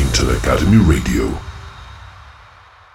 Workington Academy Radio.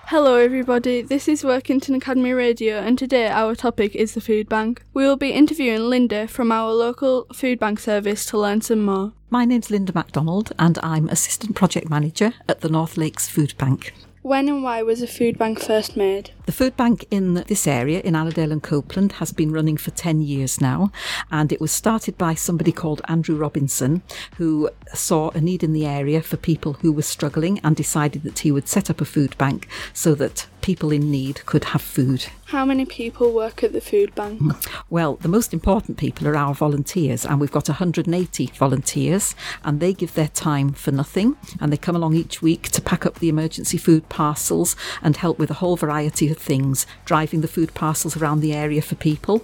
Hello, everybody. This is Workington Academy Radio, and today our topic is the food bank. We will be interviewing Linda from our local food bank service to learn some more. My name's Linda MacDonald, and I'm Assistant Project Manager at the North Lakes Food Bank. When and why was a food bank first made? The food bank in this area, in Allerdale and Copeland, has been running for 10 years now, and it was started by somebody called Andrew Robinson, who saw a need in the area for people who were struggling and decided that he would set up a food bank so that people in need could have food. How many people work at the food bank? Well, the most important people are our volunteers, and we've got 180 volunteers, and they give their time for nothing, and they come along each week to pack up the emergency food parcels and help with a whole variety of things, driving the food parcels around the area for people,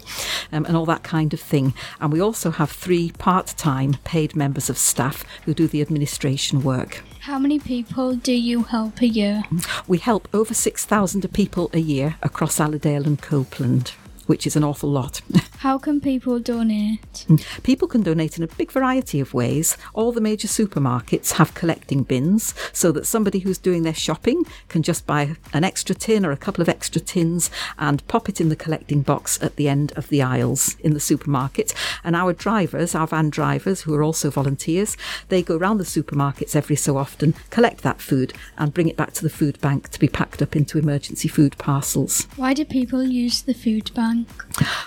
um, and all that kind of thing. And we also have three part time paid members of staff who do the administration work. How many people do you help a year? We help over 6,000 people a year across Allerdale and Copeland, which is an awful lot. How can people donate? People can donate in a big variety of ways. All the major supermarkets have collecting bins so that somebody who's doing their shopping can just buy an extra tin or a couple of extra tins and pop it in the collecting box at the end of the aisles in the supermarket. And our drivers, our van drivers, who are also volunteers, they go around the supermarkets every so often, collect that food and bring it back to the food bank to be packed up into emergency food parcels. Why do people use the food bank?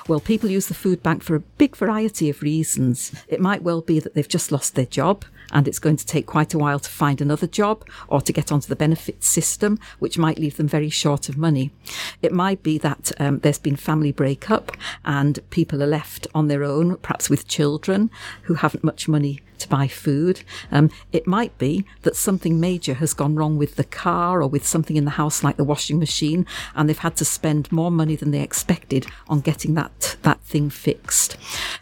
Well, people use the food bank for a big variety of reasons. It might well be that they've just lost their job and it's going to take quite a while to find another job or to get onto the benefits system, which might leave them very short of money. It might be that um, there's been family breakup and people are left on their own, perhaps with children who haven't much money buy food. Um, it might be that something major has gone wrong with the car or with something in the house like the washing machine, and they've had to spend more money than they expected on getting that that thing fixed.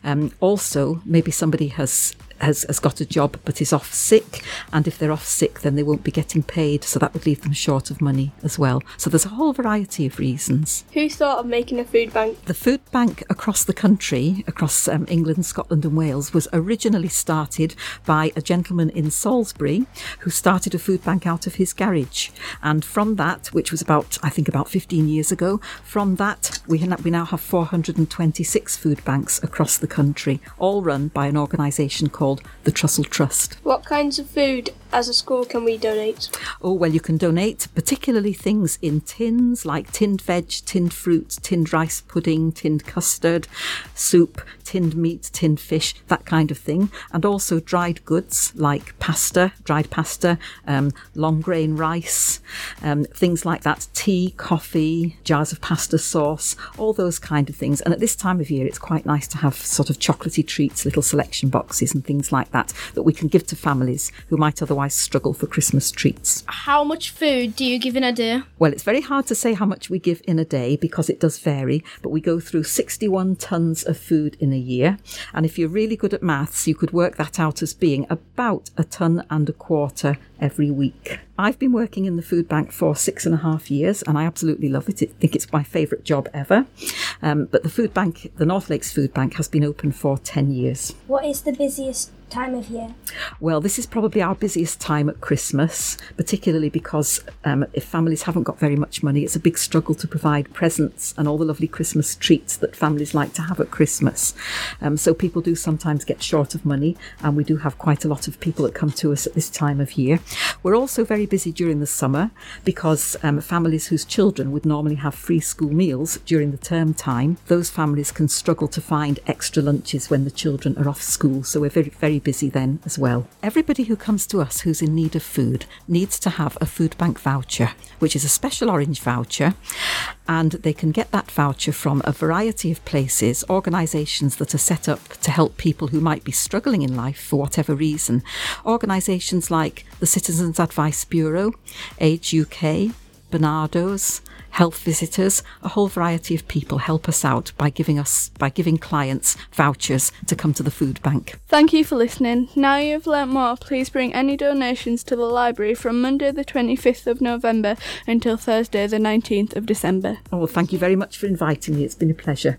Um, also, maybe somebody has has, has got a job but is off sick, and if they're off sick, then they won't be getting paid, so that would leave them short of money as well. So there's a whole variety of reasons. Who thought of making a food bank? The food bank across the country, across um, England, Scotland, and Wales, was originally started by a gentleman in Salisbury who started a food bank out of his garage. And from that, which was about, I think, about 15 years ago, from that, we, we now have 426 food banks across the country, all run by an organisation called the Trussell Trust. What kinds of food as a school can we donate? Oh, well, you can donate particularly things in tins like tinned veg, tinned fruit, tinned rice pudding, tinned custard, soup, tinned meat, tinned fish, that kind of thing. And also dried goods like pasta, dried pasta, um, long grain rice, um, things like that, tea, coffee, jars of pasta sauce, all those kind of things. And at this time of year, it's quite nice to have sort of chocolatey treats, little selection boxes and things like that that we can give to families who might otherwise struggle for Christmas treats. How much food do you give in a day? Well, it's very hard to say how much we give in a day because it does vary, but we go through 61 tonnes of food in a year. And if you're really good at maths, you could work that out as being about a tonne and a quarter every week. I've been working in the food bank for six and a half years and I absolutely love it. I think it's my favourite job ever. Um, but the food bank, the North Lakes Food Bank, has been open for 10 years. What is the busiest time of year? Well, this is probably our busiest time at Christmas, particularly because um, if families haven't got very much money, it's a big struggle to provide presents and all the lovely Christmas treats that families like to have at Christmas. Um, so people do sometimes get short of money, and we do have quite a lot of people that come to us at this time of year. We're also very busy during the summer because um, families whose children would normally have free school meals during the term time, those families can struggle to find extra lunches when the children are off school. So we're very, very busy then as well. Everybody who comes to us who's in need of food needs to have a food bank voucher, which is a special orange voucher, and they can get that voucher from a variety of places, organisations that are set up to help people who might be struggling in life for whatever reason. Organisations like the Citizens Advice Bureau, Age UK, Barnardo's, health visitors, a whole variety of people help us out by giving us by giving clients vouchers to come to the food bank. Thank you for listening. Now you've learnt more, please bring any donations to the library from Monday the 25th of November until Thursday the 19th of December. Oh, thank you very much for inviting me. It's been a pleasure.